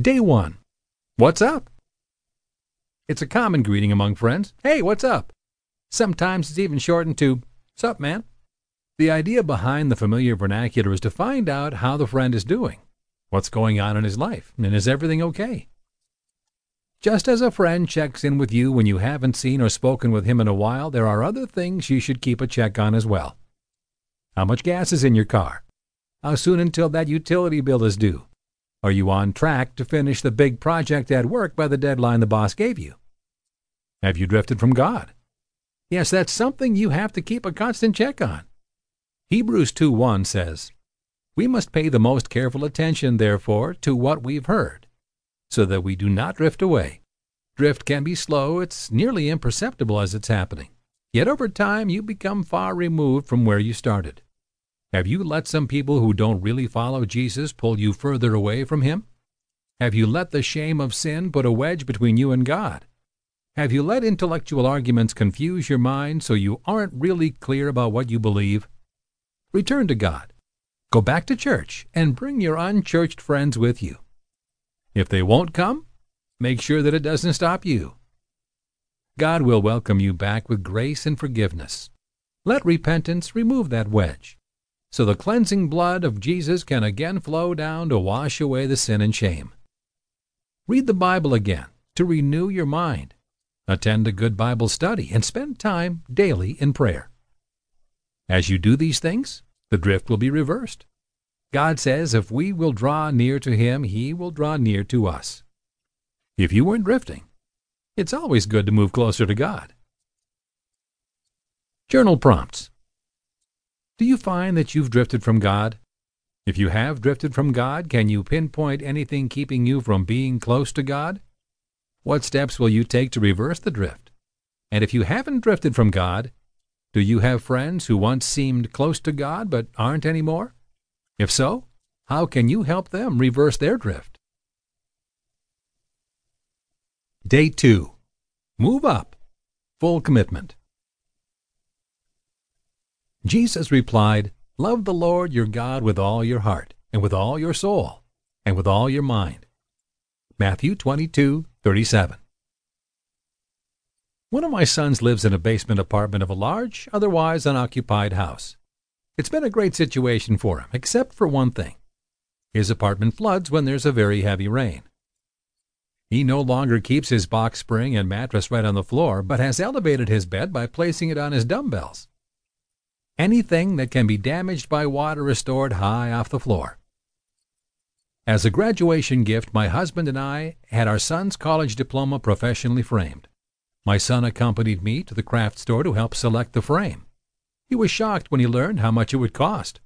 Day 1. What's up? It's a common greeting among friends. Hey, what's up? Sometimes it's even shortened to, Sup, man? The idea behind the familiar vernacular is to find out how the friend is doing, what's going on in his life, and is everything okay? Just as a friend checks in with you when you haven't seen or spoken with him in a while, there are other things you should keep a check on as well. How much gas is in your car? How soon until that utility bill is due? Are you on track to finish the big project at work by the deadline the boss gave you? Have you drifted from God? Yes, that's something you have to keep a constant check on. Hebrews 2:1 says, We must pay the most careful attention, therefore, to what we've heard, so that we do not drift away. Drift can be slow, it's nearly imperceptible as it's happening. Yet over time you become far removed from where you started. Have you let some people who don't really follow Jesus pull you further away from Him? Have you let the shame of sin put a wedge between you and God? Have you let intellectual arguments confuse your mind so you aren't really clear about what you believe? Return to God. Go back to church and bring your unchurched friends with you. If they won't come, make sure that it doesn't stop you. God will welcome you back with grace and forgiveness. Let repentance remove that wedge, so the cleansing blood of Jesus can again flow down to wash away the sin and shame. Read the Bible again to renew your mind. Attend a good Bible study and spend time daily in prayer. As you do these things, the drift will be reversed. God says if we will draw near to Him, He will draw near to us. If you weren't drifting, it's always good to move closer to God. Journal prompts. Do you find that you've drifted from God? If you have drifted from God, can you pinpoint anything keeping you from being close to God? What steps will you take to reverse the drift? And if you haven't drifted from God, do you have friends who once seemed close to God but aren't anymore? If so, how can you help them reverse their drift? Day 2. Move up. Full commitment. Jesus replied, Love the Lord your God with all your heart, and with all your soul, and with all your mind. Matthew 22, 37. One of my sons lives in a basement apartment of a large, otherwise unoccupied house. It's been a great situation for him, except for one thing. His apartment floods when there's a very heavy rain. He no longer keeps his box spring and mattress right on the floor, but has elevated his bed by placing it on his dumbbells. Anything that can be damaged by water is stored high off the floor. As a graduation gift, my husband and I had our son's college diploma professionally framed. My son accompanied me to the craft store to help select the frame. He was shocked when he learned how much it would cost.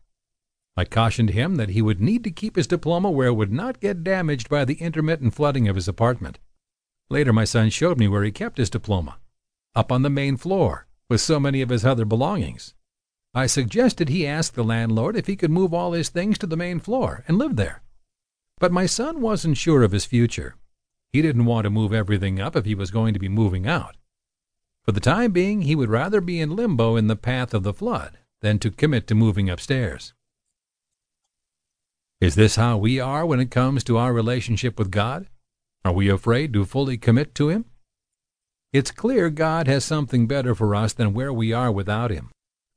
I cautioned him that he would need to keep his diploma where it would not get damaged by the intermittent flooding of his apartment. Later, my son showed me where he kept his diploma up on the main floor, with so many of his other belongings. I suggested he ask the landlord if he could move all his things to the main floor and live there. But my son wasn't sure of his future. He didn't want to move everything up if he was going to be moving out. For the time being, he would rather be in limbo in the path of the flood than to commit to moving upstairs. Is this how we are when it comes to our relationship with God? Are we afraid to fully commit to Him? It's clear God has something better for us than where we are without Him.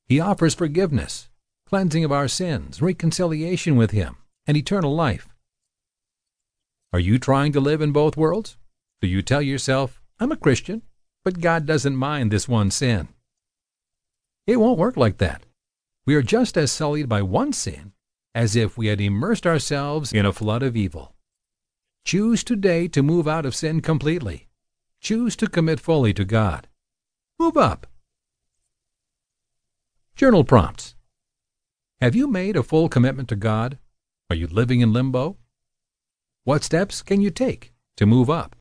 He offers forgiveness, cleansing of our sins, reconciliation with Him, and eternal life. Are you trying to live in both worlds? Do you tell yourself, I'm a Christian, but God doesn't mind this one sin? It won't work like that. We are just as sullied by one sin as if we had immersed ourselves in a flood of evil. Choose today to move out of sin completely. Choose to commit fully to God. Move up. Journal prompts. Have you made a full commitment to God? Are you living in limbo? What steps can you take to move up?